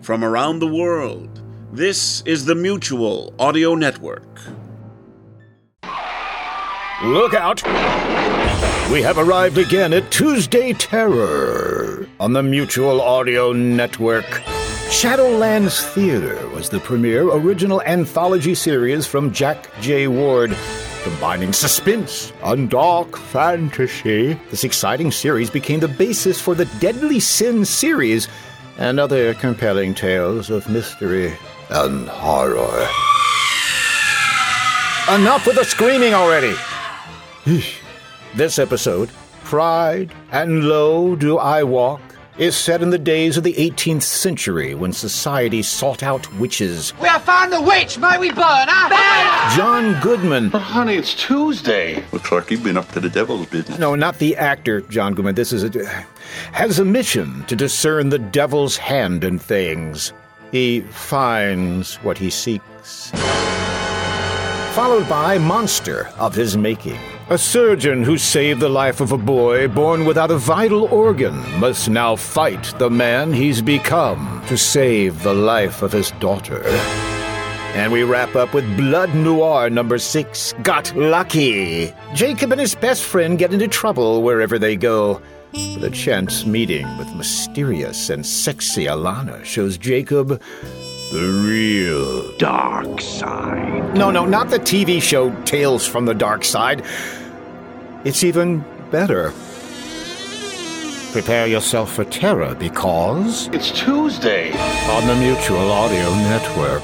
From around the world, this is the Mutual Audio Network. Look out! We have arrived again at Tuesday Terror on the Mutual Audio Network. Shadowlands Theater was the premier original anthology series from Jack J. Ward. Combining suspense and dark fantasy, this exciting series became the basis for the Deadly Sin series and other compelling tales of mystery and horror. Enough with the screaming already! This episode, Pride and Lo Do I Walk, is set in the days of the 18th century when society sought out witches. We have found the witch! May we burn her! John Goodman. But honey, it's Tuesday. Looks like you've been up to the devil's business. No, not the actor, John Goodman. This is a. has a mission to discern the devil's hand in things. He finds what he seeks. Followed by Monster of his making. A surgeon who saved the life of a boy born without a vital organ must now fight the man he's become to save the life of his daughter. And we wrap up with Blood Noir number six, Got Lucky. Jacob and his best friend get into trouble wherever they go. But a chance meeting with mysterious and sexy Alana shows Jacob the real dark side. No, no, not the TV show Tales from the Dark Side. It's even better. Prepare yourself for terror because It's Tuesday. on the Mutual Audio Network.